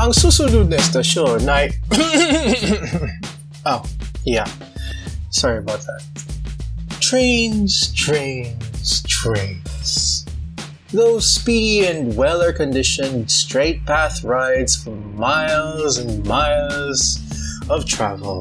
Ang susunod na estasyon ay... oh, yeah. Sorry about that. Trains, trains, trains. Those speedy and well air conditioned straight path rides for miles and miles of travel.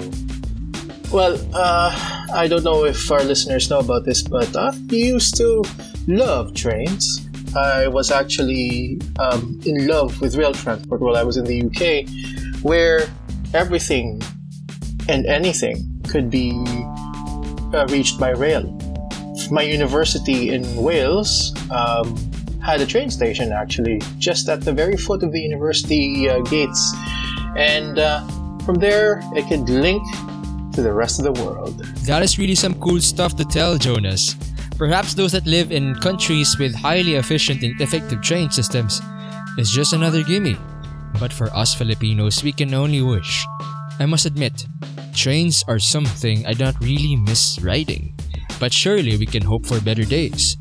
Well, uh, I don't know if our listeners know about this, but I used to love trains. I was actually um, in love with rail transport while I was in the UK, where everything and anything could be uh, reached by rail. My university in Wales um, had a train station actually, just at the very foot of the university uh, gates. And uh, from there, it could link to the rest of the world. That is really some cool stuff to tell, Jonas. Perhaps those that live in countries with highly efficient and effective train systems is just another gimme. But for us Filipinos, we can only wish. I must admit, trains are something I don't really miss riding. But surely we can hope for better days.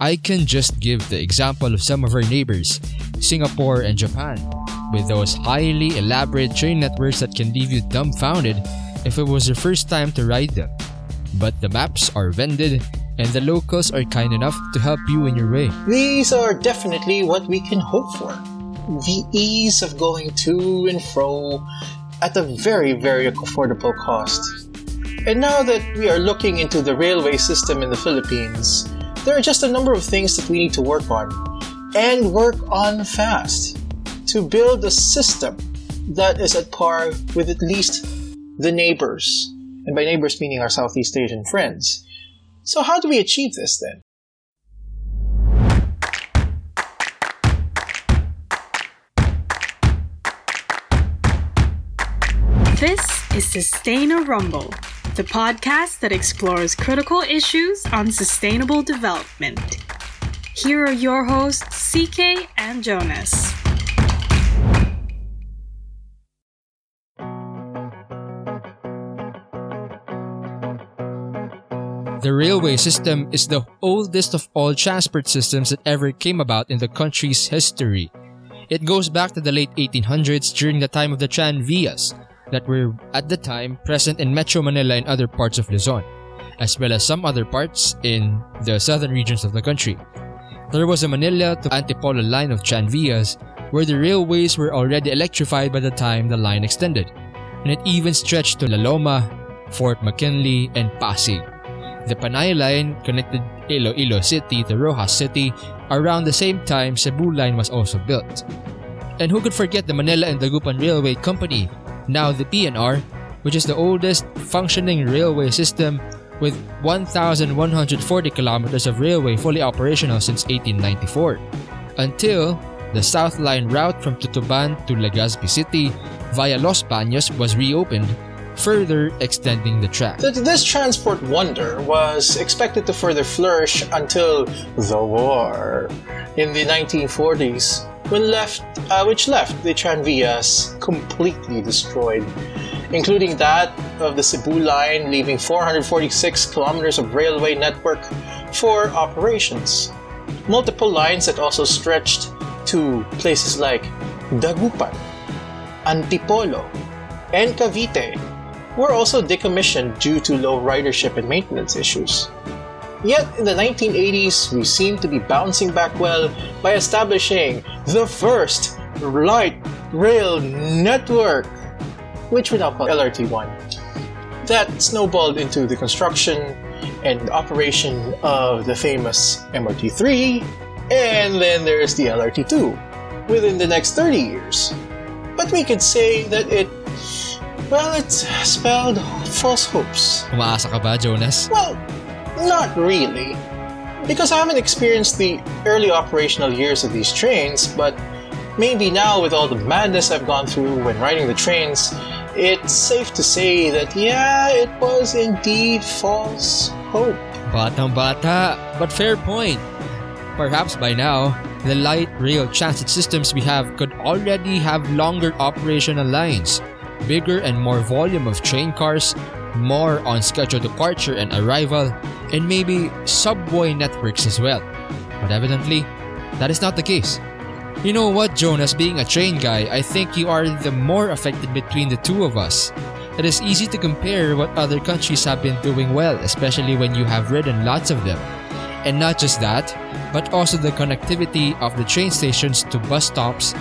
I can just give the example of some of our neighbors, Singapore and Japan, with those highly elaborate train networks that can leave you dumbfounded if it was your first time to ride them. But the maps are vended and the locals are kind enough to help you in your way. These are definitely what we can hope for. The ease of going to and fro at a very, very affordable cost. And now that we are looking into the railway system in the Philippines, there are just a number of things that we need to work on, and work on fast, to build a system that is at par with at least the neighbors, and by neighbors meaning our Southeast Asian friends. So, how do we achieve this then? This is Sustainer Rumble, the podcast that explores critical issues on sustainable development. Here are your hosts, CK and Jonas. The railway system is the oldest of all transport systems that ever came about in the country's history. It goes back to the late 1800s during the time of the tranvías that were at the time present in Metro Manila and other parts of Luzon, as well as some other parts in the southern regions of the country. There was a Manila to Antipolo line of tranvías where the railways were already electrified by the time the line extended, and it even stretched to La Loma, Fort McKinley, and Pasig. The Panay line connected Iloilo City to Roxas City around the same time Cebu line was also built. And who could forget the Manila and Dagupan Railway Company, now the PNR, which is the oldest functioning railway system with 1,140 kilometers of railway fully operational since 1894. Until the South Line route from Tutuban to Legazpi City via Los Baños was reopened further extending the track. This transport wonder was expected to further flourish until the war in the 1940s, when left, uh, which left the tranvías completely destroyed, including that of the Cebu line, leaving 446 kilometers of railway network for operations. Multiple lines that also stretched to places like Dagupan, Antipolo, and Cavite were also decommissioned due to low ridership and maintenance issues. Yet in the 1980s, we seem to be bouncing back well by establishing the first light rail network, which we now call LRT1. That snowballed into the construction and operation of the famous MRT3, and then there's the LRT2 within the next 30 years. But we could say that it well, it's spelled false hopes. Umaasa ka ba, Jonas? Well, not really. Because I haven't experienced the early operational years of these trains, but maybe now with all the madness I've gone through when riding the trains, it's safe to say that yeah, it was indeed false hope. Batang bata, but fair point. Perhaps by now, the light rail transit systems we have could already have longer operational lines bigger and more volume of train cars, more on scheduled departure and arrival, and maybe subway networks as well. But evidently, that is not the case. You know what, Jonas, being a train guy, I think you are the more affected between the two of us. It is easy to compare what other countries have been doing well, especially when you have ridden lots of them. And not just that, but also the connectivity of the train stations to bus stops,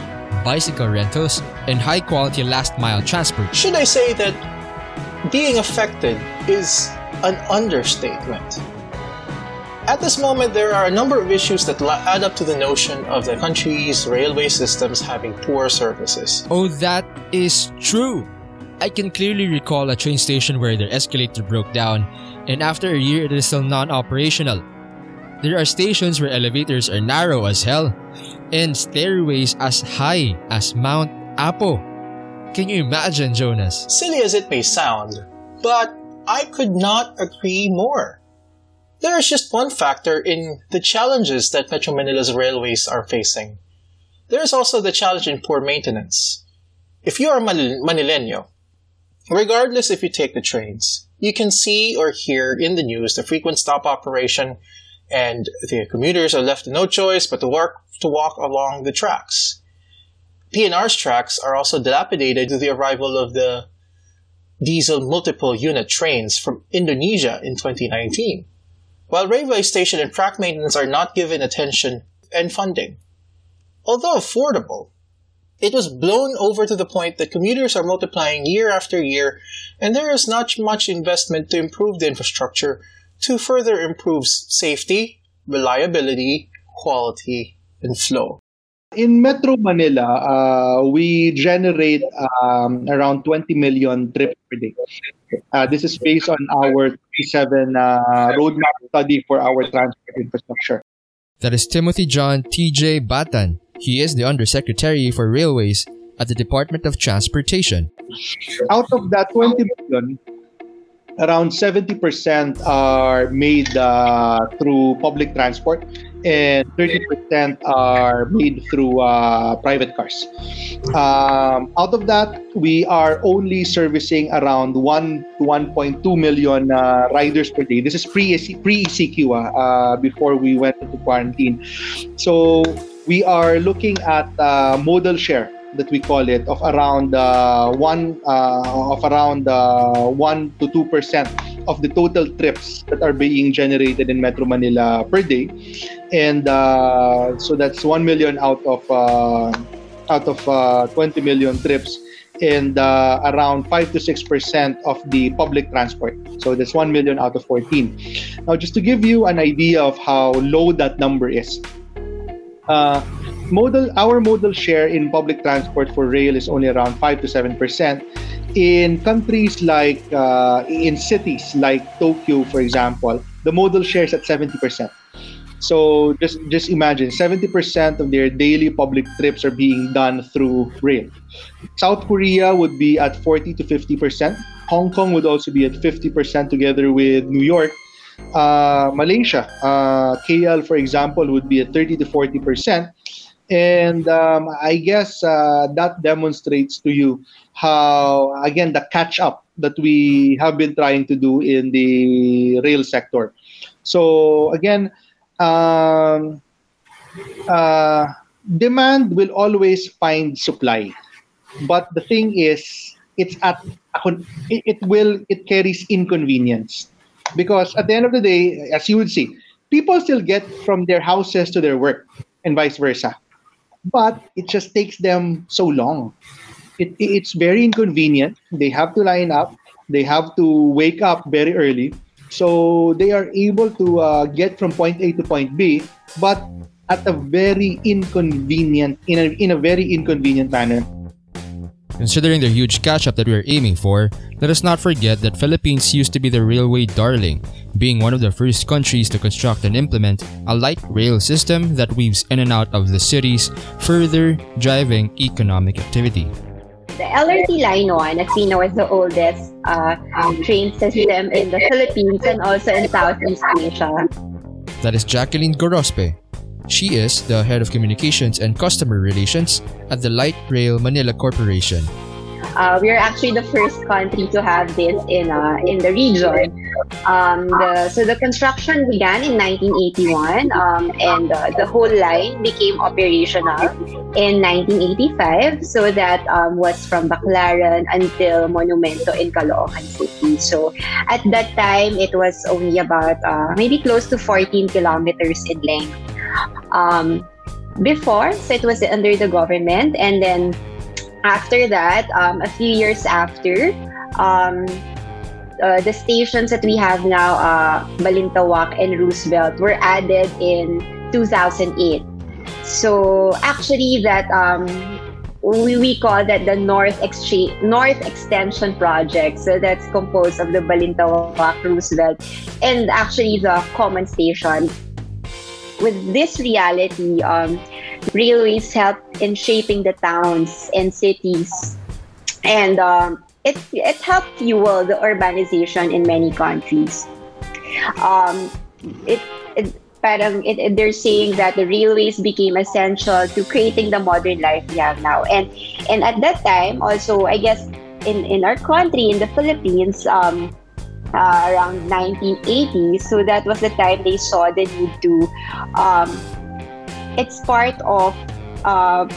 bicycle rentals, and high quality last mile transport. Should I say that being affected is an understatement? At this moment, there are a number of issues that add up to the notion of the country's railway systems having poor services. Oh, that is true. I can clearly recall a train station where their escalator broke down, and after a year, it is still non operational. There are stations where elevators are narrow as hell, and stairways as high as Mount Apo. Can you imagine, Jonas? Silly as it may sound, but I could not agree more. There is just one factor in the challenges that Metro Manila's railways are facing. There is also the challenge in poor maintenance. If you are a Manileño, regardless if you take the trains, you can see or hear in the news the frequent stop operation and the commuters are left no choice but to walk, to walk along the tracks. PNR's tracks are also dilapidated to the arrival of the diesel multiple unit trains from Indonesia in 2019, while railway station and track maintenance are not given attention and funding. Although affordable, it was blown over to the point that commuters are multiplying year after year, and there is not much investment to improve the infrastructure to further improve safety, reliability, quality, and flow. In Metro Manila, uh, we generate um, around 20 million trips per day. Uh, this is based on our 37 uh, roadmap study for our transport infrastructure. That is Timothy John T.J. Batan. He is the Undersecretary for Railways at the Department of Transportation. Out of that 20 million, around 70% are made uh, through public transport and 30% are made through uh, private cars. Um, out of that, we are only servicing around 1 to 1.2 million uh, riders per day. This is pre ECQ uh, uh, before we went into quarantine. So we are looking at uh, modal share that we call it of around uh, one uh, of around uh, one to two percent of the total trips that are being generated in Metro Manila per day, and uh, so that's one million out of uh, out of uh, 20 million trips. And around five to six percent of the public transport. So that's one million out of 14. Now, just to give you an idea of how low that number is, modal our modal share in public transport for rail is only around 5 to 7 percent in countries like uh, in cities like tokyo for example the modal share is at 70 percent so just just imagine 70% of their daily public trips are being done through rail. South Korea would be at 40 to 50%. Hong Kong would also be at 50% together with New York. Uh, Malaysia, uh, KL for example, would be at 30 to 40%. And um, I guess uh, that demonstrates to you how, again, the catch up that we have been trying to do in the rail sector. So, again, um, uh, demand will always find supply. But the thing is, it's at it will it carries inconvenience because at the end of the day, as you would see, people still get from their houses to their work and vice versa but it just takes them so long. It, it's very inconvenient. They have to line up. They have to wake up very early. So they are able to uh, get from point A to point B, but at a very inconvenient, in a, in a very inconvenient manner. Considering the huge catch-up that we are aiming for, let us not forget that Philippines used to be the railway darling, being one of the first countries to construct and implement a light rail system that weaves in and out of the cities, further driving economic activity. The LRT Line 1, as we know, is the oldest uh, train system in the Philippines and also in Southeast Asia. That is Jacqueline Gorospe, she is the head of communications and customer relations at the Light Rail Manila Corporation. Uh, we are actually the first country to have this in uh, in the region. Um, the, so the construction began in 1981, um, and uh, the whole line became operational in 1985. So that um, was from Baclaran until Monumento in Caloocan City. So at that time, it was only about uh, maybe close to 14 kilometers in length. Um, before, so it was under the government, and then after that, um, a few years after, um, uh, the stations that we have now, uh, Balintawak and Roosevelt, were added in 2008. So actually, that um, we, we call that the North Exchange North Extension Project. So that's composed of the Balintawak, Roosevelt, and actually the common station. With this reality, um, railways helped in shaping the towns and cities, and um, it it helped fuel the urbanization in many countries. Um, it, it parang it, it, they're saying that the railways became essential to creating the modern life we have now, and and at that time also I guess in in our country in the Philippines. Um, uh, around 1980 so that was the time they saw the need to um, it's part of uh,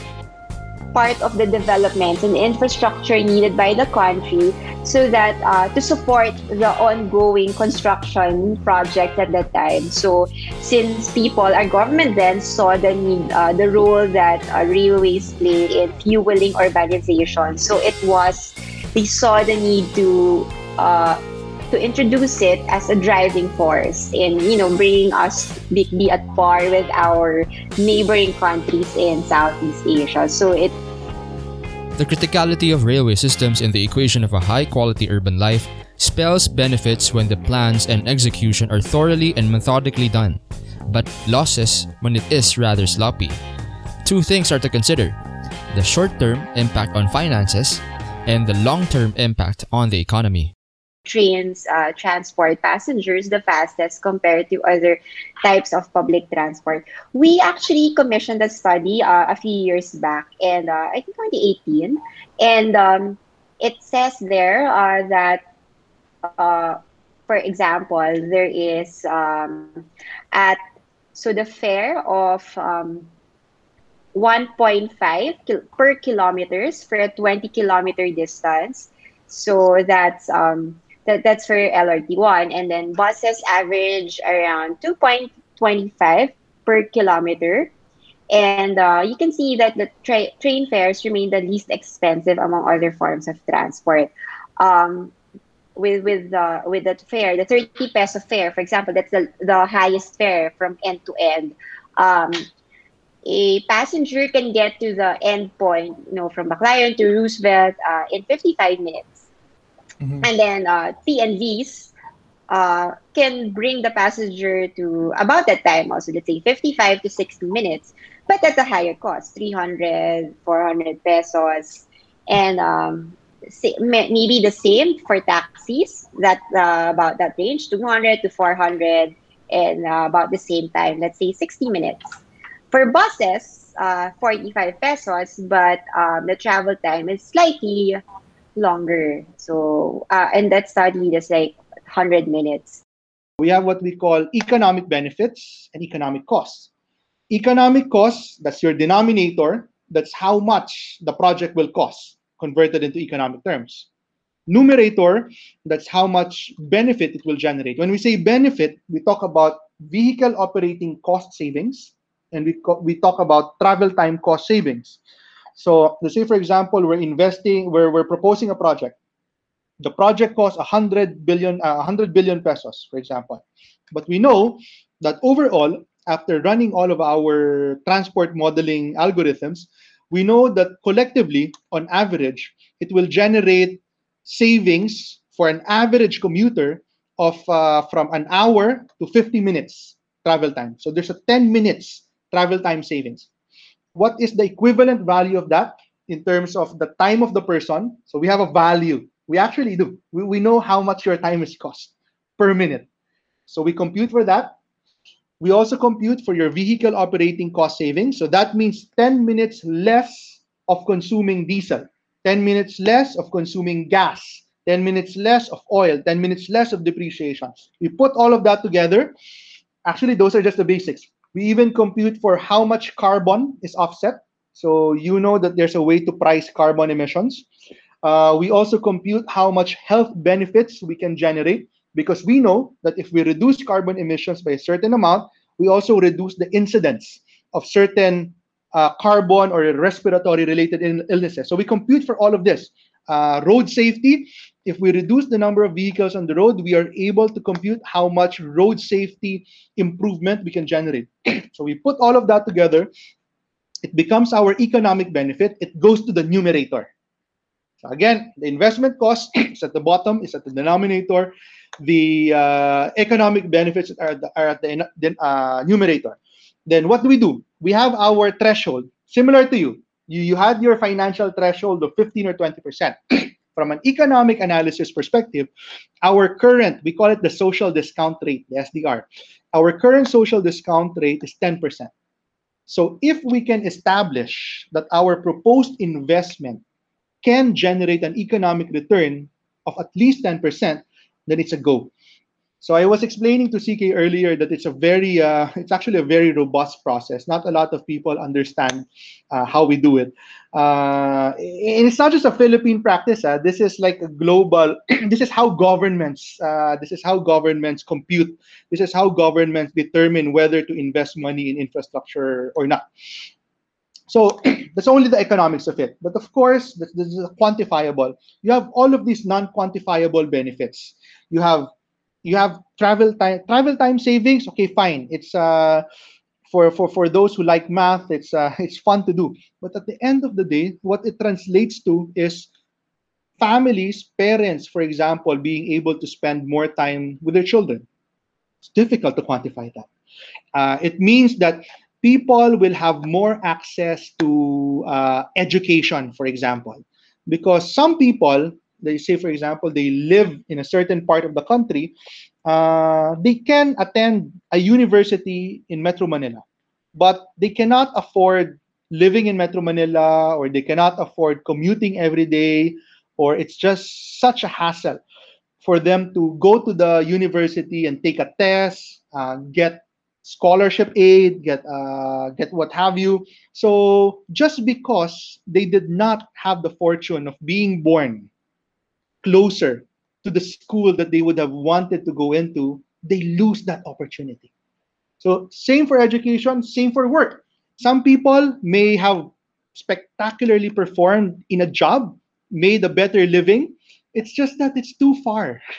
part of the developments and infrastructure needed by the country so that uh, to support the ongoing construction project at that time. So since people, our government then saw the need, uh, the role that uh, railways play in fueling urbanization. So it was, they saw the need to uh, to introduce it as a driving force in you know bringing us be, at par with our neighboring countries in Southeast Asia. So it the criticality of railway systems in the equation of a high quality urban life spells benefits when the plans and execution are thoroughly and methodically done, but losses when it is rather sloppy. Two things are to consider the short term impact on finances and the long term impact on the economy trains uh, transport passengers the fastest compared to other types of public transport. We actually commissioned a study uh, a few years back, and uh, I think 2018, and um, it says there uh, that, uh, for example, there is um, at so the fare of um, 1.5 per kilometers for a 20 kilometer distance. So that's um, that, that's for LRT1. And then buses average around 2.25 per kilometer. And uh, you can see that the tra- train fares remain the least expensive among other forms of transport. Um, with with the with the fare, the 30 peso fare, for example, that's the, the highest fare from end to end. Um, a passenger can get to the end point, you know, from Baclaran to Roosevelt uh, in 55 minutes. Mm-hmm. And then uh, TNVs uh, can bring the passenger to about that time also, let's say 55 to 60 minutes, but at a higher cost, 300, 400 pesos. And um, maybe the same for taxis, that uh, about that range, 200 to 400, and uh, about the same time, let's say 60 minutes. For buses, uh, 45 pesos, but um, the travel time is slightly longer. So, uh, and that study is like 100 minutes. We have what we call economic benefits and economic costs. Economic costs, that's your denominator, that's how much the project will cost converted into economic terms. Numerator, that's how much benefit it will generate. When we say benefit, we talk about vehicle operating cost savings and we, we talk about travel time cost savings. So let's say, for example, we're investing, we're, we're proposing a project. The project costs 100 billion, uh, 100 billion pesos, for example. But we know that overall, after running all of our transport modeling algorithms, we know that collectively, on average, it will generate savings for an average commuter of uh, from an hour to 50 minutes travel time. So there's a 10 minutes travel time savings what is the equivalent value of that in terms of the time of the person? So we have a value. We actually do. We, we know how much your time is cost per minute. So we compute for that. We also compute for your vehicle operating cost savings. So that means 10 minutes less of consuming diesel. 10 minutes less of consuming gas, 10 minutes less of oil, 10 minutes less of depreciation. We put all of that together. Actually, those are just the basics. We even compute for how much carbon is offset. So you know that there's a way to price carbon emissions. Uh, we also compute how much health benefits we can generate because we know that if we reduce carbon emissions by a certain amount, we also reduce the incidence of certain uh, carbon or respiratory related illnesses. So we compute for all of this. Uh, road safety, if we reduce the number of vehicles on the road, we are able to compute how much road safety improvement we can generate. so we put all of that together. It becomes our economic benefit. It goes to the numerator. So again, the investment cost is at the bottom, is at the denominator the uh, economic benefits are, are at the uh, numerator. Then what do we do? We have our threshold, similar to you. You, you had your financial threshold of 15 or 20%. From an economic analysis perspective, our current, we call it the social discount rate, the SDR. Our current social discount rate is 10%. So if we can establish that our proposed investment can generate an economic return of at least 10%, then it's a go. So I was explaining to CK earlier that it's a very, uh, it's actually a very robust process. Not a lot of people understand uh, how we do it. Uh, and it's not just a Philippine practice. Uh, this is like a global. this is how governments. Uh, this is how governments compute. This is how governments determine whether to invest money in infrastructure or not. So that's only the economics of it. But of course, this, this is quantifiable. You have all of these non-quantifiable benefits you have you have travel time travel time savings okay fine. It's uh for for for those who like math it's uh it's fun to do. But at the end of the day what it translates to is families parents for example being able to spend more time with their children. It's difficult to quantify that. Uh, it means that people will have more access to uh, education for example. Because some people they say, for example, they live in a certain part of the country, uh, they can attend a university in Metro Manila, but they cannot afford living in Metro Manila or they cannot afford commuting every day, or it's just such a hassle for them to go to the university and take a test, uh, get scholarship aid, get uh, get what have you. So just because they did not have the fortune of being born closer to the school that they would have wanted to go into, they lose that opportunity. So, same for education, same for work. Some people may have spectacularly performed in a job, made a better living. It's just that it's too far.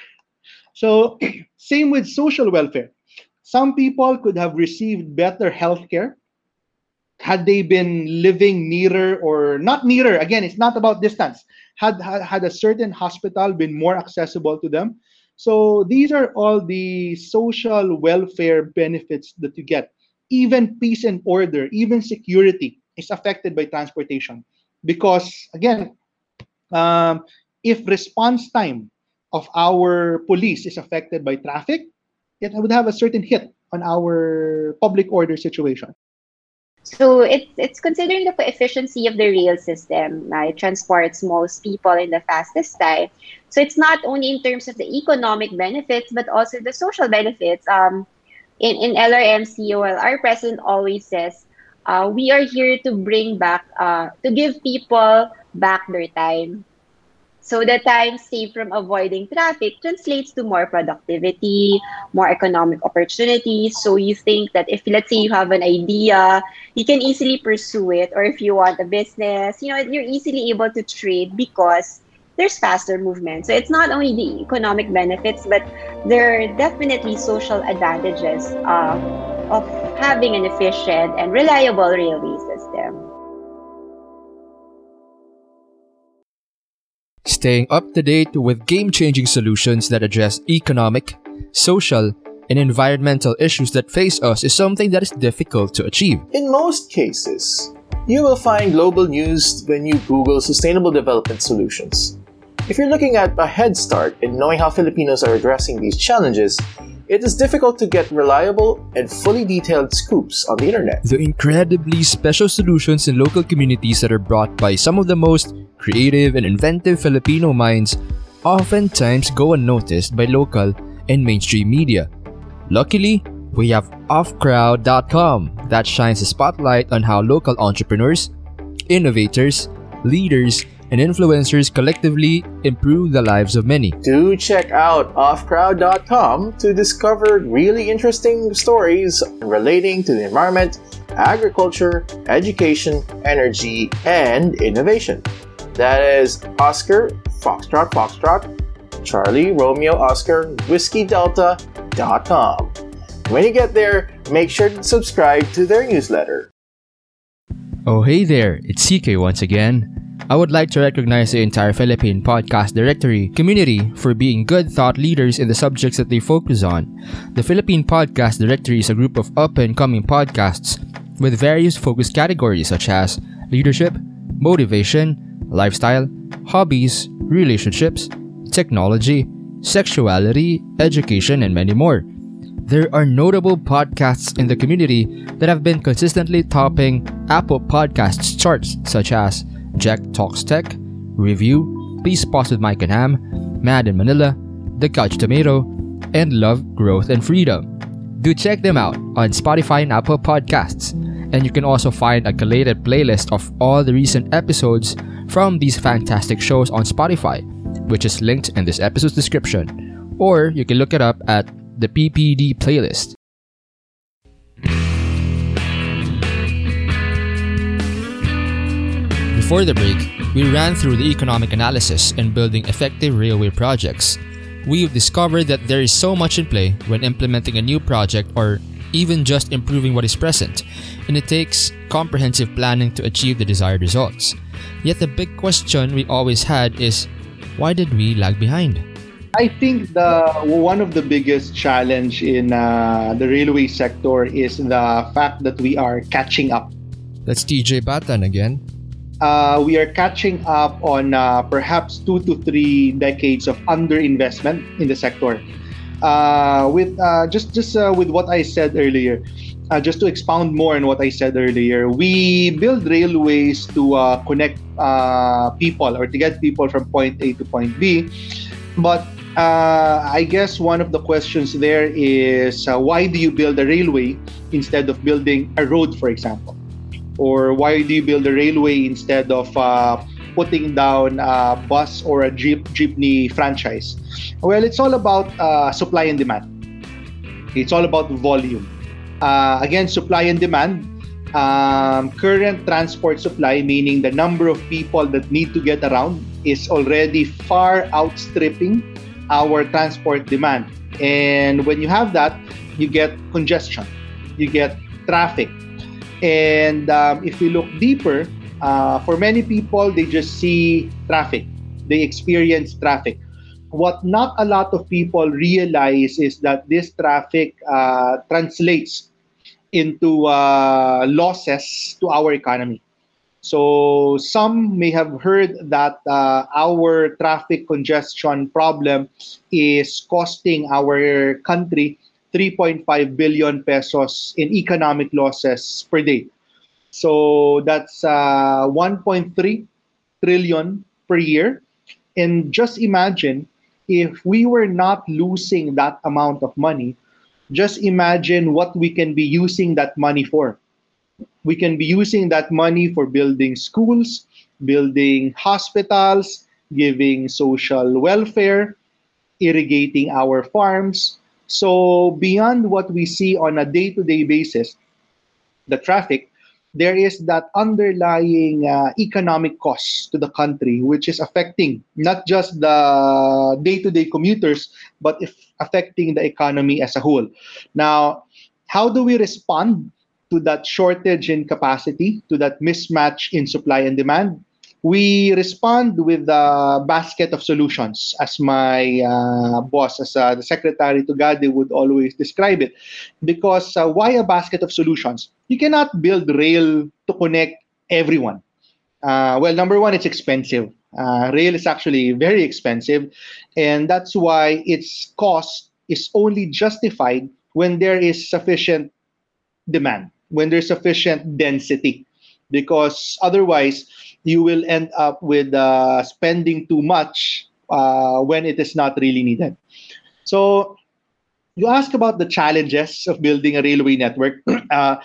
So, same with social welfare. Some people could have received better health care had they been living nearer or not nearer. Again, it's not about distance had, had, had a certain hospital been more accessible to them. So these are all the social welfare benefits that you get. Even peace and order, even security is affected by transportation. Because again, um, if response time of our police is affected by traffic, it would have a certain hit on our public order situation. So it's it's considering the efficiency of the rail system. Uh, it transports most people in the fastest time. So it's not only in terms of the economic benefits, but also the social benefits. Um, in, in LRMC, well, our president always says, uh, we are here to bring back, uh, to give people back their time. So the time saved from avoiding traffic translates to more productivity, more economic opportunities. So you think that if let's say you have an idea, you can easily pursue it. Or if you want a business, you know, you're easily able to trade because there's faster movement. So it's not only the economic benefits, but there are definitely social advantages uh, of having an efficient and reliable railway system. Staying up to date with game changing solutions that address economic, social, and environmental issues that face us is something that is difficult to achieve. In most cases, you will find global news when you Google sustainable development solutions. If you're looking at a head start in knowing how Filipinos are addressing these challenges, it is difficult to get reliable and fully detailed scoops on the internet. The incredibly special solutions in local communities that are brought by some of the most creative and inventive Filipino minds oftentimes go unnoticed by local and mainstream media. Luckily, we have offcrowd.com that shines a spotlight on how local entrepreneurs, innovators, leaders, and influencers collectively improve the lives of many. Do check out offcrowd.com to discover really interesting stories relating to the environment, agriculture, education, energy, and innovation. That is Oscar Foxtrot Foxtrot Charlie Romeo Oscar Whiskey Delta.com. When you get there, make sure to subscribe to their newsletter. Oh, hey there, it's CK once again. I would like to recognize the entire Philippine Podcast Directory community for being good thought leaders in the subjects that they focus on. The Philippine Podcast Directory is a group of up and coming podcasts with various focus categories such as leadership, motivation, lifestyle, hobbies, relationships, technology, sexuality, education, and many more. There are notable podcasts in the community that have been consistently topping Apple Podcasts charts, such as Jack Talks Tech, Review, Please Pause with Mike and Ham, Mad in Manila, The Couch Tomato, and Love, Growth, and Freedom. Do check them out on Spotify and Apple Podcasts. And you can also find a collated playlist of all the recent episodes from these fantastic shows on Spotify, which is linked in this episode's description. Or you can look it up at the PPD playlist. Before the break, we ran through the economic analysis in building effective railway projects. We've discovered that there is so much in play when implementing a new project or even just improving what is present, and it takes comprehensive planning to achieve the desired results. Yet the big question we always had is why did we lag behind? I think the one of the biggest challenge in uh, the railway sector is the fact that we are catching up. That's TJ Batan again. Uh, we are catching up on uh, perhaps two to three decades of underinvestment in the sector. Uh, with uh, just just uh, with what I said earlier, uh, just to expound more on what I said earlier, we build railways to connect people or to get people from point A to point B. But I guess one of the questions there is why do you build a railway instead of building a road, for example? Or why do you build a railway instead of uh, putting down a bus or a jeep jeepney franchise? Well, it's all about uh, supply and demand. It's all about volume uh, again, supply and demand. Um, current transport supply, meaning the number of people that need to get around, is already far outstripping our transport demand. And when you have that, you get congestion, you get traffic. And um, if we look deeper, uh, for many people, they just see traffic, they experience traffic what not a lot of people realize is that this traffic uh, translates into uh, losses to our economy. So some may have heard that uh, our traffic congestion problem is costing our country 3.5 billion pesos in economic losses per day. So that's uh, 1.3 trillion per year. And just imagine if we were not losing that amount of money, just imagine what we can be using that money for. We can be using that money for building schools, building hospitals, giving social welfare, irrigating our farms. So, beyond what we see on a day to day basis, the traffic, there is that underlying uh, economic cost to the country, which is affecting not just the day-to-day commuters, but affecting the economy as a whole. Now, how do we respond to that shortage in capacity, to that mismatch in supply and demand? We respond with a basket of solutions, as my uh, boss, as uh, the secretary Tugade would always describe it. Because uh, why a basket of solutions? You cannot build rail to connect everyone. Uh, well, number one, it's expensive. Uh, rail is actually very expensive, and that's why its cost is only justified when there is sufficient demand, when there's sufficient density, because otherwise you will end up with uh, spending too much uh, when it is not really needed. So you ask about the challenges of building a railway network. Uh,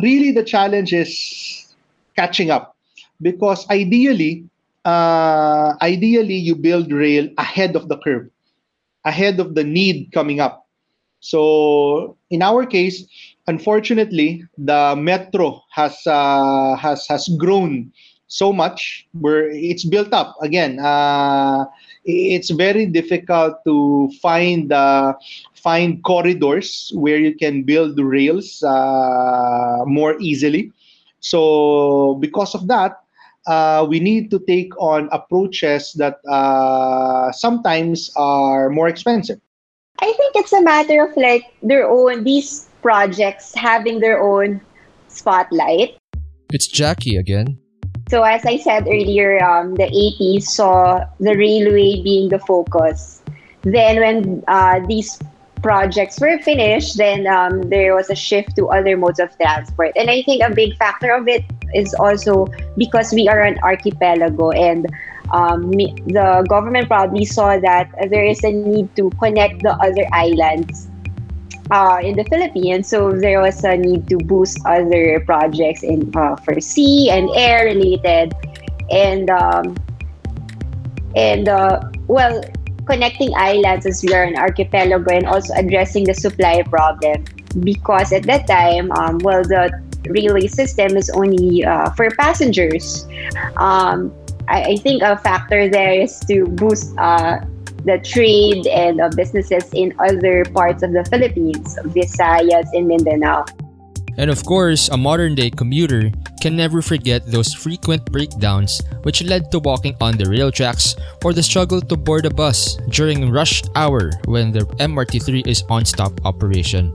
really, the challenge is catching up because ideally, uh, ideally you build rail ahead of the curve, ahead of the need coming up. So in our case, unfortunately, the metro has uh, has has grown so much where it's built up again. Uh, it's very difficult to find uh, find corridors where you can build rails uh, more easily. So because of that, uh, we need to take on approaches that uh, sometimes are more expensive. I think it's a matter of like their own these projects having their own spotlight. It's Jackie again. So as I said earlier, um, the 80s saw the railway being the focus. Then when uh, these projects were finished, then um, there was a shift to other modes of transport. And I think a big factor of it is also because we are an archipelago and um, the government probably saw that there is a need to connect the other islands uh, in the Philippines. So there was a need to boost other projects in uh, for sea and air related, and um, and uh, well, connecting islands as we are an archipelago and also addressing the supply problem because at that time, um, well, the railway system is only uh, for passengers. Um, I, I, think a factor there is to boost uh, the trade and uh, businesses in other parts of the Philippines, Visayas, and Mindanao. And of course, a modern day commuter can never forget those frequent breakdowns which led to walking on the rail tracks or the struggle to board a bus during rush hour when the MRT3 is on stop operation.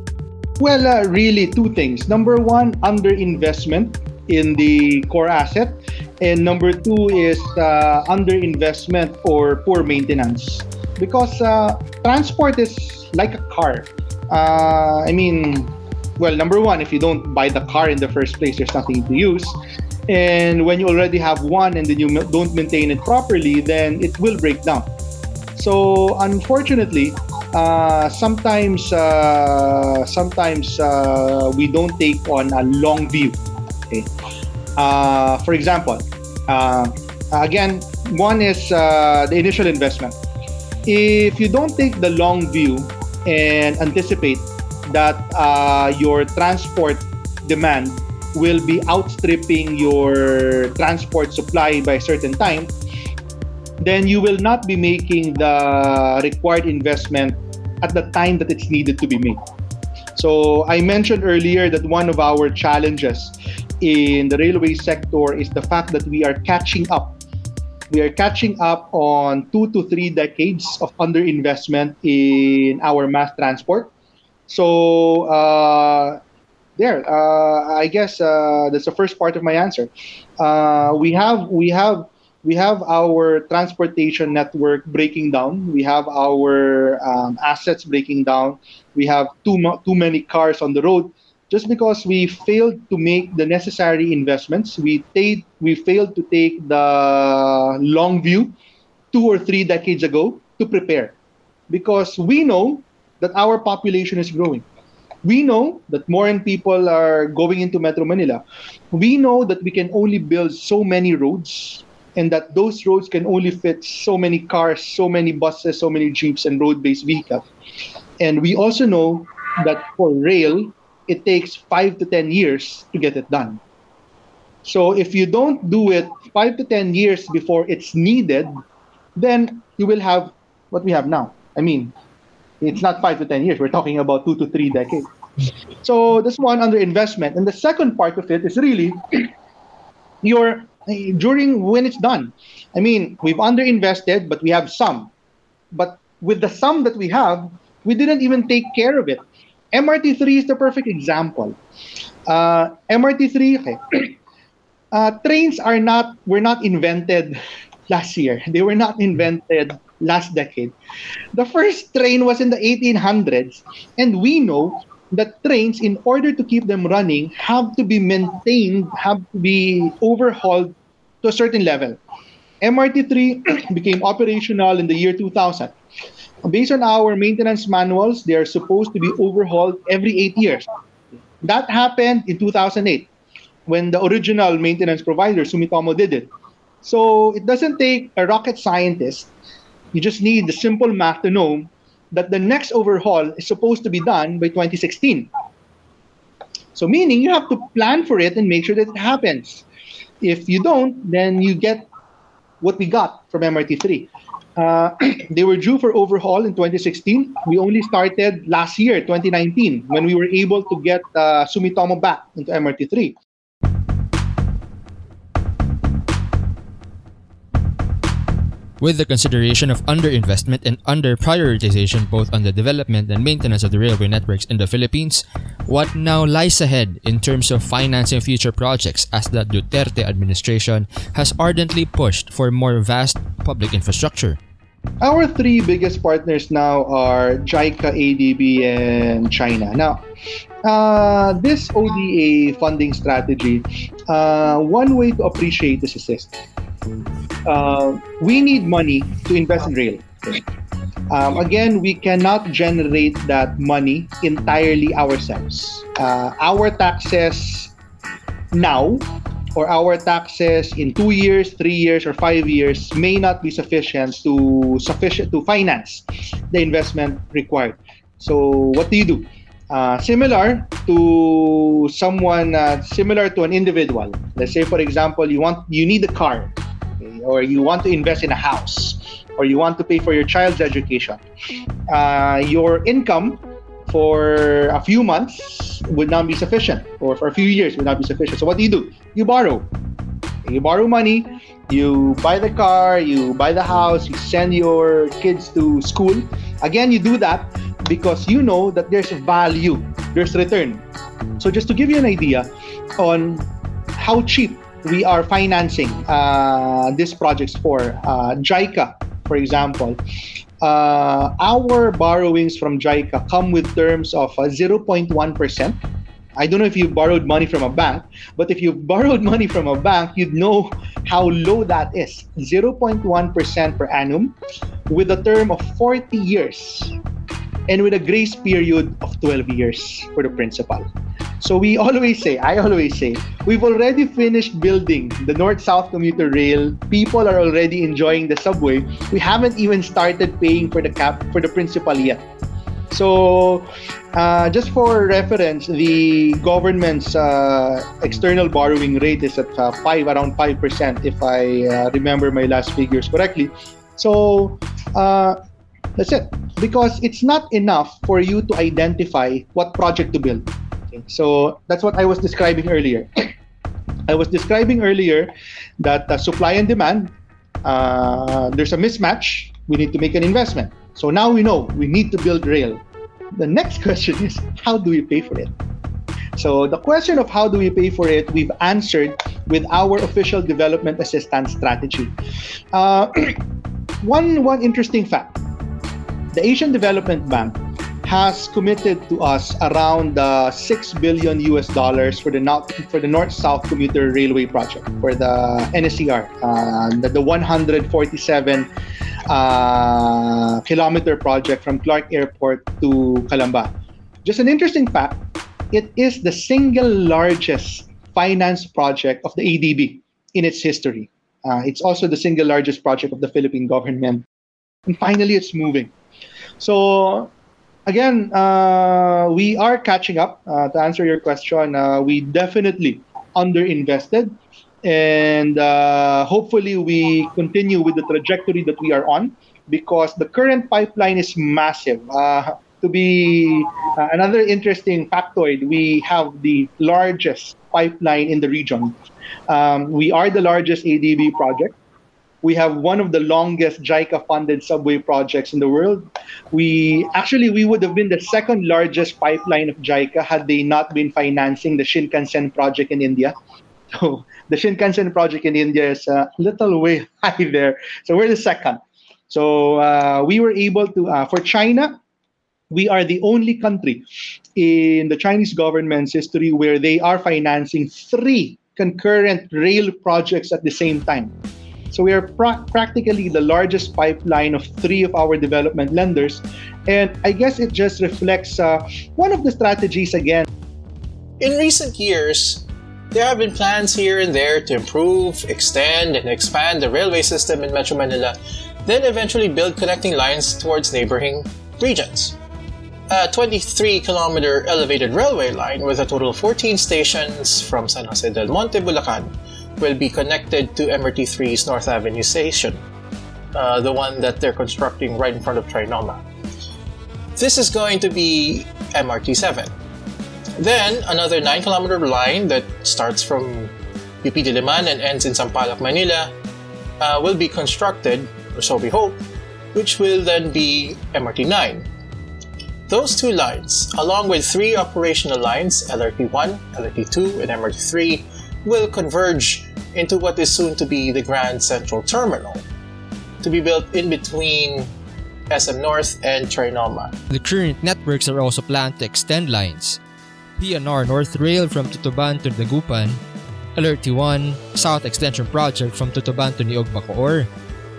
Well, uh, really, two things. Number one, underinvestment in the core asset, and number two is uh, underinvestment or poor maintenance. Because uh, transport is like a car. Uh, I mean, well, number one, if you don't buy the car in the first place, there's nothing to use. And when you already have one and then you don't maintain it properly, then it will break down. So unfortunately, uh, sometimes uh, sometimes uh, we don't take on a long view. Okay. Uh, for example, uh, again, one is uh, the initial investment. If you don't take the long view and anticipate that uh, your transport demand will be outstripping your transport supply by a certain time, then you will not be making the required investment at the time that it's needed to be made. So I mentioned earlier that one of our challenges in the railway sector is the fact that we are catching up. We are catching up on two to three decades of underinvestment in our mass transport. So uh, there, uh, I guess uh, that's the first part of my answer. Uh, we have we have we have our transportation network breaking down. We have our um, assets breaking down. We have too too many cars on the road. Just because we failed to make the necessary investments, we take we failed to take the long view two or three decades ago to prepare, because we know that our population is growing. We know that more and people are going into Metro Manila. We know that we can only build so many roads and that those roads can only fit so many cars, so many buses, so many jeeps, and road based vehicles. And we also know that for rail, it takes five to 10 years to get it done. So if you don't do it five to 10 years before it's needed, then you will have what we have now. I mean, it's not five to 10 years. We're talking about two to three decades. So this one under investment. And the second part of it is really your during when it's done. I mean, we've underinvested, but we have some. But with the sum that we have, we didn't even take care of it. MRT3 is the perfect example. Uh, MRT3, okay. uh, trains are not were not invented last year. They were not invented last decade. The first train was in the 1800s, and we know that trains, in order to keep them running, have to be maintained, have to be overhauled to a certain level. MRT3 became operational in the year 2000. Based on our maintenance manuals, they are supposed to be overhauled every eight years. That happened in 2008 when the original maintenance provider, Sumitomo, did it. So it doesn't take a rocket scientist. You just need the simple math to know that the next overhaul is supposed to be done by 2016. So meaning you have to plan for it and make sure that it happens. If you don't, then you get what we got from MRT3. Uh, they were due for overhaul in 2016. We only started last year, 2019, when we were able to get uh, Sumitomo back into MRT3. With the consideration of underinvestment and under-prioritization both on the development and maintenance of the railway networks in the Philippines, what now lies ahead in terms of financing future projects as the Duterte administration has ardently pushed for more vast public infrastructure? Our three biggest partners now are JICA, ADB, and China. Now, uh, this ODA funding strategy, uh, one way to appreciate this is this uh, we need money to invest in rail. Um, again, we cannot generate that money entirely ourselves. Uh, our taxes now or our taxes in two years, three years, or five years may not be sufficient to sufficient to finance the investment required. So what do you do? Uh, similar to someone uh, similar to an individual. Let's say, for example, you want you need a car or you want to invest in a house, or you want to pay for your child's education, uh, your income for a few months would not be sufficient, or for a few years would not be sufficient. So what do you do? You borrow. You borrow money, you buy the car, you buy the house, you send your kids to school. Again, you do that because you know that there's value, there's return. So just to give you an idea on how cheap we are financing uh, these projects for. Uh, JICA, for example, uh, our borrowings from JICA come with terms of 0.1%. Uh, I don't know if you borrowed money from a bank, but if you borrowed money from a bank, you'd know how low that is 0.1% per annum with a term of 40 years and with a grace period of 12 years for the principal. So we always say, I always say, we've already finished building the north-south commuter rail. People are already enjoying the subway. We haven't even started paying for the cap for the principal yet. So, uh, just for reference, the government's uh, external borrowing rate is at uh, five, around five percent, if I uh, remember my last figures correctly. So, uh, that's it. Because it's not enough for you to identify what project to build. So that's what I was describing earlier. I was describing earlier that uh, supply and demand, uh, there's a mismatch. We need to make an investment. So now we know we need to build rail. The next question is how do we pay for it? So the question of how do we pay for it, we've answered with our official development assistance strategy. Uh, one one interesting fact: the Asian Development Bank has committed to us around uh, six billion US dollars for the north for the North South Commuter Railway project for the NSCR, uh, the, the 147 uh, kilometer project from Clark Airport to Calamba. Just an interesting fact: it is the single largest finance project of the ADB in its history. Uh, it's also the single largest project of the Philippine government, and finally, it's moving. So again, uh, we are catching up. Uh, to answer your question, uh, we definitely underinvested, and uh, hopefully we continue with the trajectory that we are on because the current pipeline is massive. Uh, to be uh, another interesting factoid, we have the largest pipeline in the region. Um, we are the largest ADB project we have one of the longest JICA funded subway projects in the world. We actually we would have been the second largest pipeline of JICA had they not been financing the Shinkansen project in India. So the Shinkansen project in India is a little way high there. So we're the second. So uh, we were able to, uh, for China, we are the only country in the Chinese government's history where they are financing three concurrent rail projects at the same time. So we are pra- practically the largest pipeline of three of our development lenders. And I guess it just reflects uh, one of the strategies again. In recent years, there have been plans here and there to improve, extend, and expand the railway system in Metro Manila, then eventually build connecting lines towards neighboring regions. A 23 kilometer elevated railway line with a total of 14 stations from San Jose del Monte, Bulacan, will be connected to MRT3's North Avenue station, uh, the one that they're constructing right in front of Trinoma. This is going to be MRT7. Then, another 9 kilometer line that starts from UP Diliman and ends in Sampaloc, Manila, uh, will be constructed, or so we hope, which will then be MRT9. Those two lines, along with three operational lines, LRT1, LRT2, and MRT3, will converge into what is soon to be the Grand Central Terminal, to be built in between SM North and Trinoma. The current networks are also planned to extend lines. PNR North Rail from Tutuban to Dagupan, LRT1 South Extension Project from Tutuban to Niog Bacoor,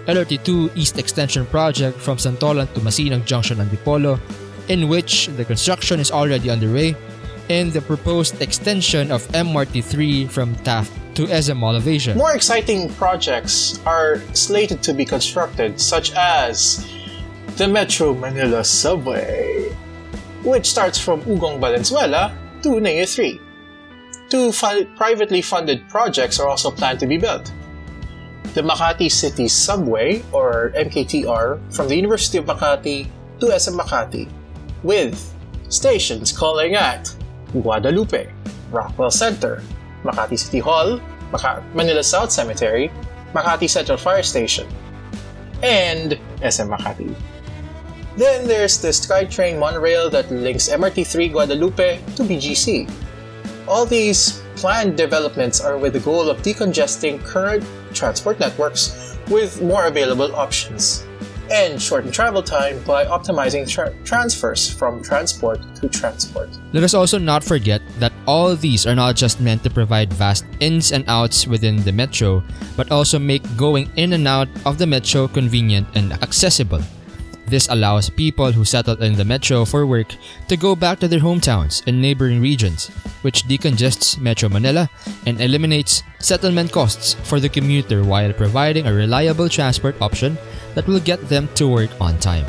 LRT2 East Extension Project from Santolan to Masinag Junction and Dipolo, in which the construction is already underway, and the proposed extension of MRT3 from Taft to SM Mall of Asia. More exciting projects are slated to be constructed, such as the Metro Manila Subway, which starts from Ugong Valenzuela to NAIA 3. Two fu- privately funded projects are also planned to be built. The Makati City Subway, or MKTR, from the University of Makati to SM Makati, with stations calling at Guadalupe, Rockwell Center, Makati City Hall, Maka- Manila South Cemetery, Makati Central Fire Station, and SM Makati. Then there's the SkyTrain monorail that links MRT3 Guadalupe to BGC. All these planned developments are with the goal of decongesting current transport networks with more available options and shorten travel time by optimizing tra- transfers from transport to transport. Let us also not forget that all these are not just meant to provide vast ins and outs within the metro, but also make going in and out of the metro convenient and accessible. This allows people who settle in the metro for work to go back to their hometowns and neighboring regions, which decongests Metro Manila and eliminates settlement costs for the commuter while providing a reliable transport option that will get them to work on time.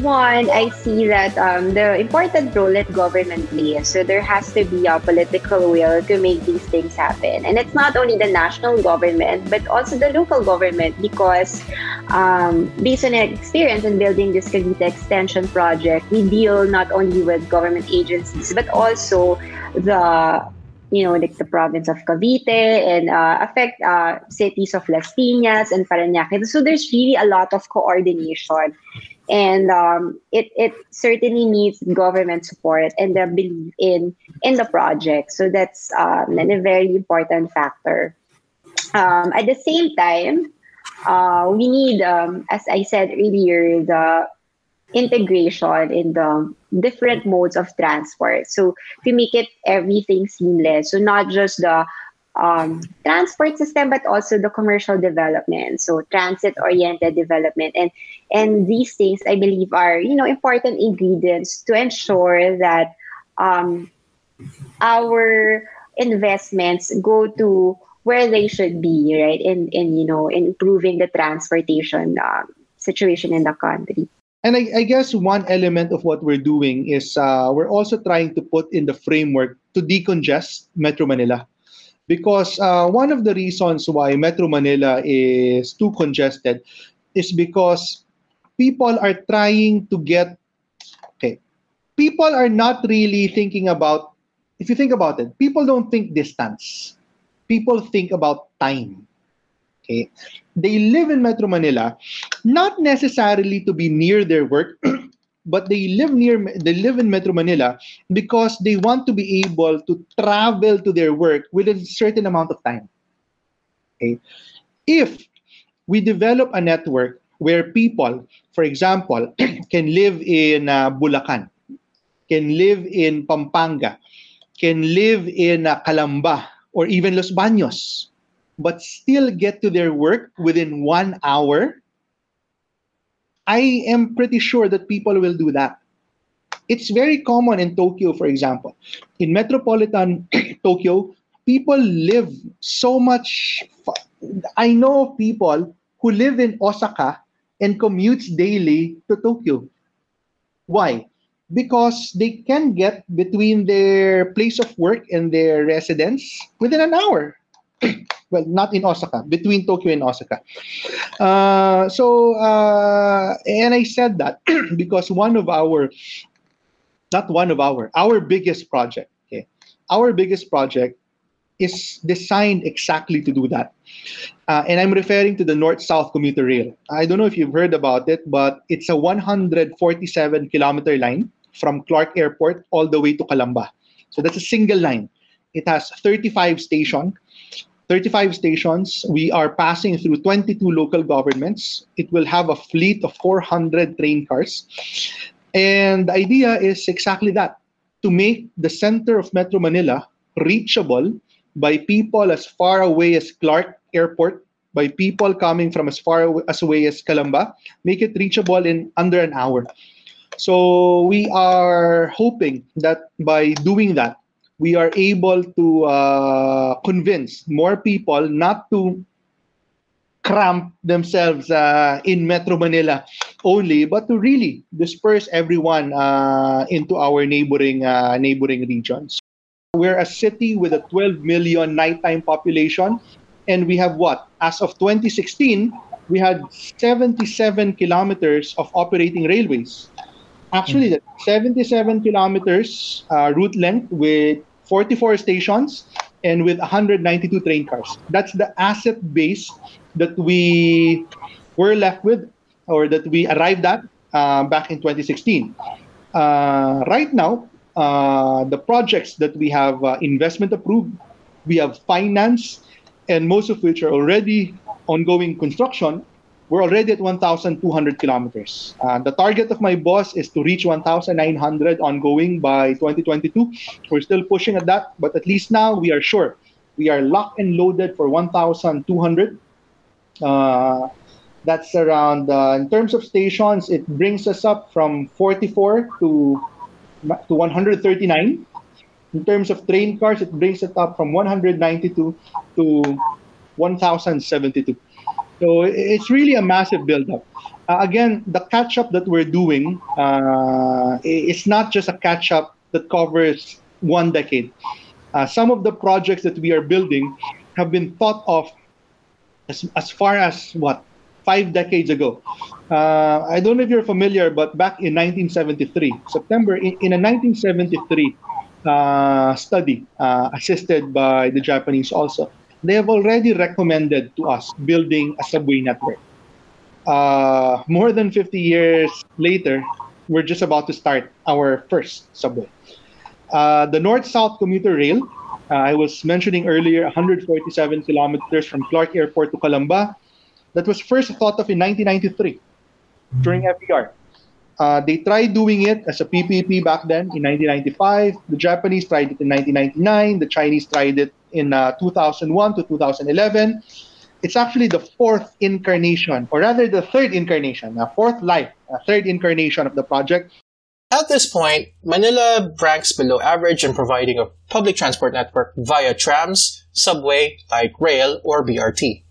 One, I see that um, the important role that government plays. So there has to be a political will to make these things happen. And it's not only the national government, but also the local government because um, based on experience in building this Cavite Extension project, we deal not only with government agencies, but also the you know, like the province of Cavite and uh, affect uh, cities of Las Piñas and Parañaque. So there's really a lot of coordination. And um, it, it certainly needs government support and the belief in, in the project. So that's um, a very important factor. Um, at the same time, uh, we need, um, as I said earlier, the integration in the different modes of transport. So to make it everything seamless. So not just the um, transport system, but also the commercial development. So transit-oriented development, and and these things I believe are you know important ingredients to ensure that um, our investments go to where they should be, right? In in you know in improving the transportation um, situation in the country. And I, I, guess one element of what we're doing is uh, we're also trying to put in the framework to decongest Metro Manila. Because uh, one of the reasons why Metro Manila is too congested is because people are trying to get, okay, people are not really thinking about, if you think about it, people don't think distance. People think about time. Okay. They live in Metro Manila, not necessarily to be near their work, but they live near they live in Metro Manila because they want to be able to travel to their work within a certain amount of time. Okay. If we develop a network where people, for example, can live in uh, Bulacan, can live in Pampanga, can live in uh, Calamba, or even Los Baños, but still get to their work within one hour, I am pretty sure that people will do that. It's very common in Tokyo, for example. In metropolitan Tokyo, people live so much. I know of people who live in Osaka and commutes daily to Tokyo. Why? Because they can get between their place of work and their residence within an hour. well, not in Osaka, between Tokyo and Osaka. Uh, so, uh, and I said that because one of our, not one of our, our biggest project, okay, our biggest project is designed exactly to do that. Uh, and I'm referring to the North-South commuter rail. I don't know if you've heard about it, but it's a 147 kilometer line from Clark Airport all the way to Calamba. So that's a single line. It has 35 stations. 35 stations. We are passing through 22 local governments. It will have a fleet of 400 train cars. And the idea is exactly that to make the center of Metro Manila reachable by people as far away as Clark Airport, by people coming from as far away as, away as Calamba, make it reachable in under an hour. So we are hoping that by doing that, we are able to uh, convince more people not to cramp themselves uh, in Metro Manila only, but to really disperse everyone uh, into our neighboring uh, neighboring regions. We're a city with a 12 million nighttime population, and we have what? As of 2016, we had 77 kilometers of operating railways. Actually, mm 77 kilometers uh, route length with 44 stations and with 192 train cars. That's the asset base that we were left with or that we arrived at uh, back in 2016. Uh, right now, uh, the projects that we have uh, investment approved, we have finance, and most of which are already ongoing construction, we're already at 1,200 kilometers. Uh, the target of my boss is to reach 1,900 ongoing by 2022. We're still pushing at that, but at least now we are sure. We are locked and loaded for 1,200. Uh, that's around, uh, in terms of stations, it brings us up from 44 to to 139. In terms of train cars, it brings it up from 192 to 1,072. So it's really a massive buildup. Uh, again, the catch up that we're doing uh, not just a catch up that covers one decade. Uh, some of the projects that we are building have been thought of as, as far as what five decades ago. Uh, I don't know if you're familiar, but back in 1973, September, in, in a 1973 uh, study uh, assisted by the Japanese also, they have already recommended to us building a subway network. Uh, more than 50 years later, we're just about to start our first subway. Uh, the north-south commuter rail, uh, I was mentioning earlier, 147 kilometers from Clark Airport to Calamba, that was first thought of in 1993 during FVR. Uh, they tried doing it as a PPP back then in 1995. The Japanese tried it in 1999. The Chinese tried it in uh, 2001 to 2011. It's actually the fourth incarnation, or rather the third incarnation, a fourth life, a third incarnation of the project. At this point, Manila ranks below average in providing a public transport network via trams, subway, light rail, or BRT.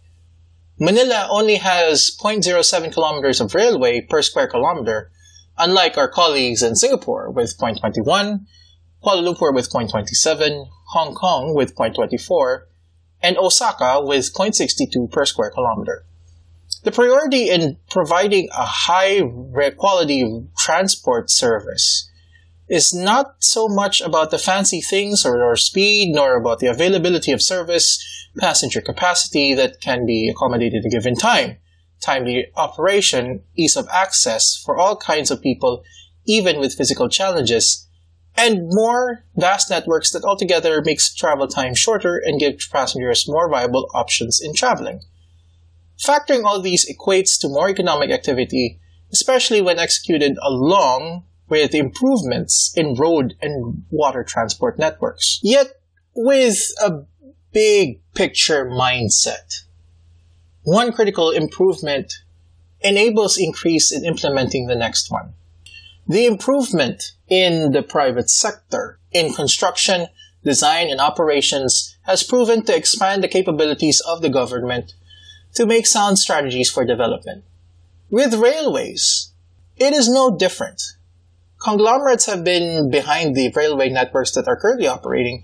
Manila only has 0.07 kilometers of railway per square kilometer, unlike our colleagues in Singapore with 0.21, Kuala Lumpur with 0.27, Hong Kong with 0.24, and Osaka with 0.62 per square kilometer. The priority in providing a high quality transport service is not so much about the fancy things or, or speed, nor about the availability of service, passenger capacity that can be accommodated at a given time, timely operation, ease of access for all kinds of people, even with physical challenges, and more vast networks that altogether makes travel time shorter and give passengers more viable options in traveling. Factoring all these equates to more economic activity, especially when executed along with improvements in road and water transport networks. Yet, with a big picture mindset. One critical improvement enables increase in implementing the next one. The improvement in the private sector, in construction, design, and operations has proven to expand the capabilities of the government to make sound strategies for development. With railways, it is no different. Conglomerates have been behind the railway networks that are currently operating,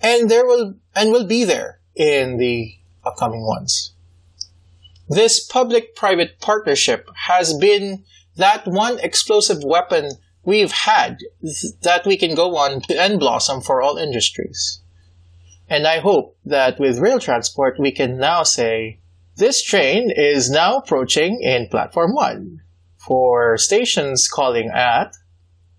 and there will and will be there in the upcoming ones. This public-private partnership has been that one explosive weapon we've had that we can go on to and blossom for all industries. And I hope that with rail transport, we can now say this train is now approaching in platform one for stations calling at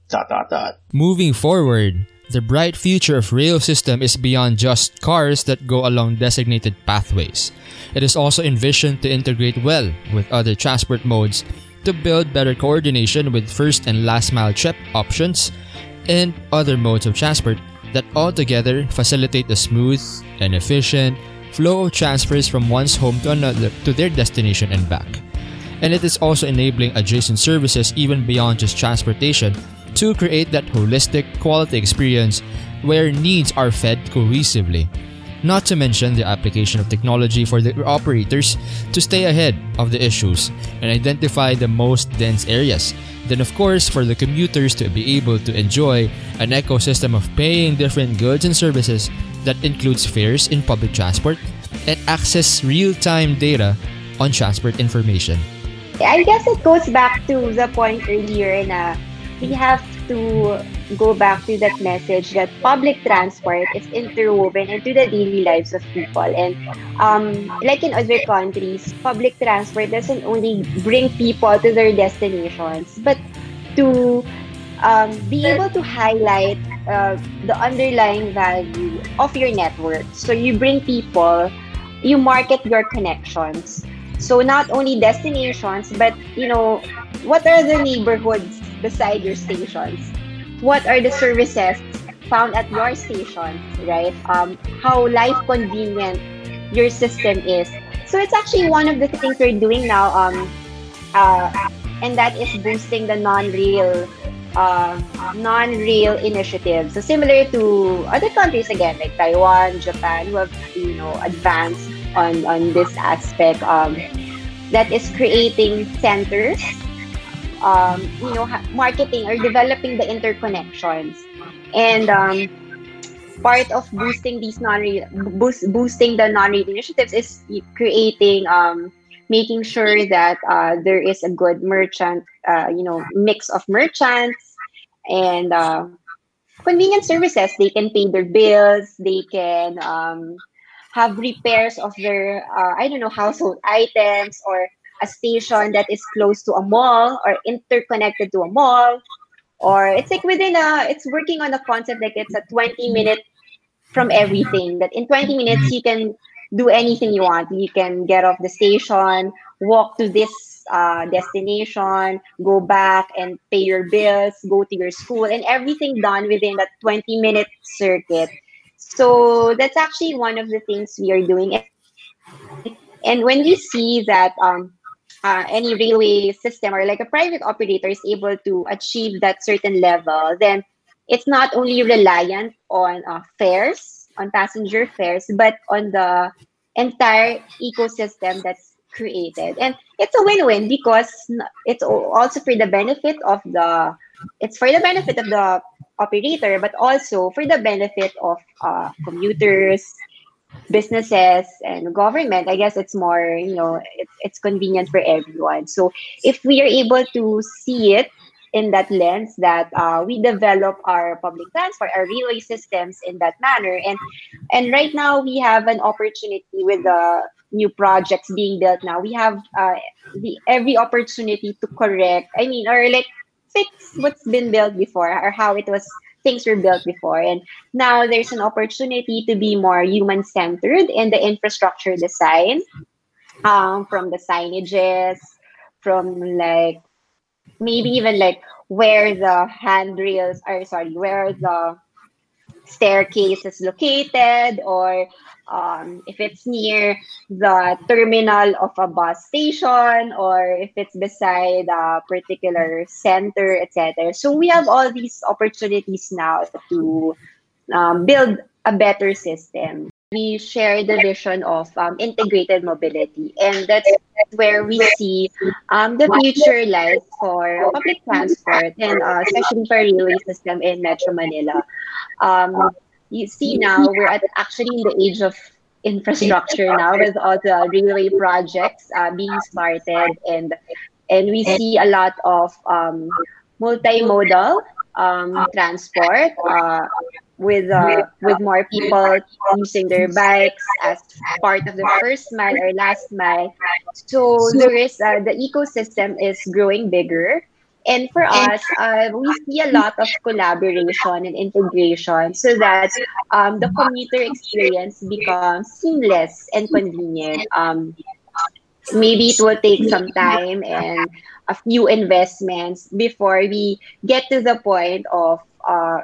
dot dot dot. Moving forward, the bright future of rail system is beyond just cars that go along designated pathways. It is also envisioned to integrate well with other transport modes to build better coordination with first and last mile trip options and other modes of transport that altogether facilitate a smooth and efficient flow of transfers from one's home to another to their destination and back. And it is also enabling adjacent services even beyond just transportation to create that holistic quality experience where needs are fed cohesively. Not to mention the application of technology for the operators to stay ahead of the issues and identify the most dense areas. Then, of course, for the commuters to be able to enjoy an ecosystem of paying different goods and services that includes fares in public transport and access real time data on transport information. I guess it goes back to the point earlier na we have to go back to that message that public transport is interwoven into the daily lives of people. And um, like in other countries, public transport doesn't only bring people to their destinations, but to um, be able to highlight uh, the underlying value of your network. So you bring people, you market your connections. So not only destinations, but you know, what are the neighborhoods beside your stations? What are the services found at your station, right? Um, how life convenient your system is. So it's actually one of the things we're doing now, um, uh, and that is boosting the non-rail, uh, non-rail initiatives. So similar to other countries again, like Taiwan, Japan, who have you know advanced on on this aspect. Um, that is creating centers um, you know, marketing or developing the interconnections. And um, part of boosting these non boost, boosting the non-rail initiatives is creating, um, making sure that uh, there is a good merchant, uh, you know, mix of merchants and uh, convenient services. They can pay their bills. They can um, have repairs of their, uh, I don't know, household items or a station that is close to a mall or interconnected to a mall. Or it's like within a it's working on a concept like it's a 20 minute from everything. That in 20 minutes you can do anything you want. You can get off the station walk to this uh, destination go back and pay your bills go to your school and everything done within that 20 minute circuit. So that's actually one of the things we are doing. And when we see that um, uh, any railway system or like a private operator is able to achieve that certain level, then it's not only reliant on uh, fares, on passenger fares, but on the entire ecosystem that's created. And it's a win-win because it's also for the benefit of the it's for the benefit of the operator, but also for the benefit of uh, commuters, businesses and government, I guess it's more, you know, it's, it's convenient for everyone. So if we are able to see it in that lens that uh, we develop our public transport, our railway systems in that manner. And and right now we have an opportunity with the new projects being built now. We have uh, the every opportunity to correct, I mean, or like fix what's been built before or how it was things were built before. And now there's an opportunity to be more human centered in the infrastructure design um, from the signages, from like maybe even like where the handrails are sorry where the staircase is located or um, if it's near the terminal of a bus station or if it's beside a particular center etc so we have all these opportunities now to um, build a better system. We share the vision of um, integrated mobility and that's where we see um, the future lies for public transport and uh, especially for railway system in metro manila. Um, you see now we're at actually in the age of infrastructure now with all the railway projects uh, being started and and we see a lot of um, multimodal um, transport uh, with uh, with more people using their bikes as part of the first mile or last mile. So there is uh, the ecosystem is growing bigger. And for us, uh, we see a lot of collaboration and integration so that um, the commuter experience becomes seamless and convenient. Um, maybe it will take some time and a few investments before we get to the point of uh,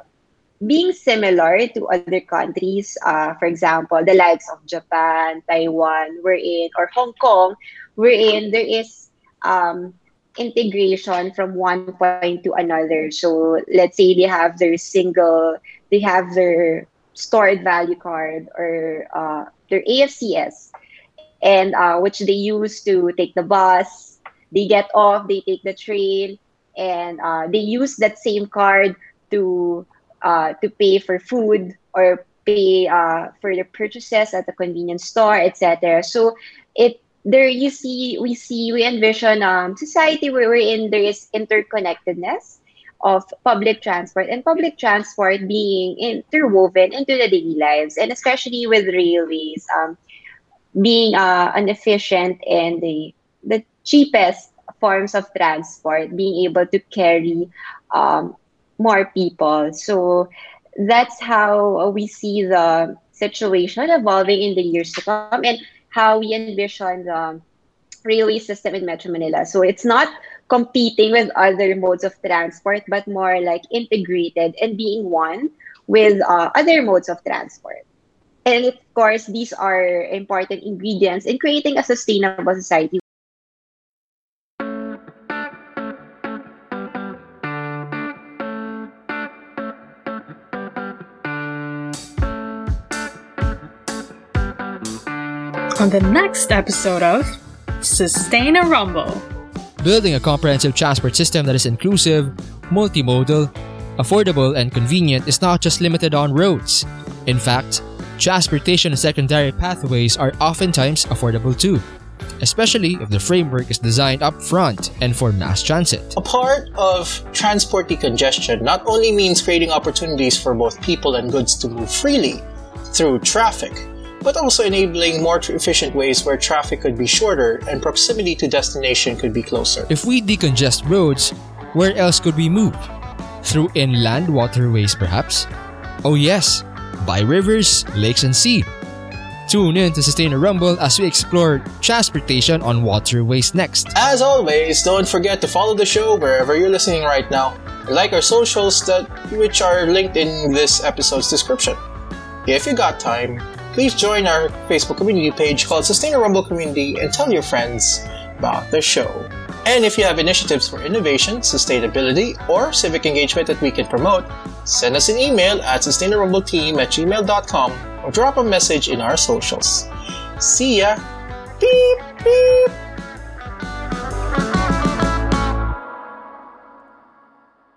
being similar to other countries, uh, for example, the likes of Japan, Taiwan, we're in, or Hong Kong, we're in, there is um, integration from one point to another. So let's say they have their single, they have their stored value card or uh, their AFCS, and uh, which they use to take the bus. They get off, they take the train, and uh, they use that same card to uh, to pay for food or pay uh, for the purchases at the convenience store, etc. So it there you see we see we envision um society where we're in there is interconnectedness of public transport and public transport being interwoven into the daily lives and especially with railways um, being uh, an efficient and the the cheapest forms of transport being able to carry um, more people. So that's how we see the situation evolving in the years to come and how we envision the railway system in Metro Manila. So it's not competing with other modes of transport, but more like integrated and being one with uh, other modes of transport. And of course, these are important ingredients in creating a sustainable society on the next episode of Sustain a Rumble. Building a comprehensive transport system that is inclusive, multimodal, affordable, and convenient is not just limited on roads. In fact, transportation and secondary pathways are oftentimes affordable too, especially if the framework is designed up front and for mass transit. A part of transport decongestion not only means creating opportunities for both people and goods to move freely through traffic, but also enabling more efficient ways where traffic could be shorter and proximity to destination could be closer. If we decongest roads, where else could we move? Through inland waterways, perhaps? Oh, yes, by rivers, lakes, and sea. Tune in to Sustain a Rumble as we explore transportation on waterways next. As always, don't forget to follow the show wherever you're listening right now. Like our socials that which are linked in this episode's description. If you got time, please join our Facebook community page called Sustain a Rumble Community and tell your friends about the show. And if you have initiatives for innovation, sustainability, or civic engagement that we can promote, send us an email at sustainarumbleteam at gmail.com or drop a message in our socials. See ya! Beep, beep!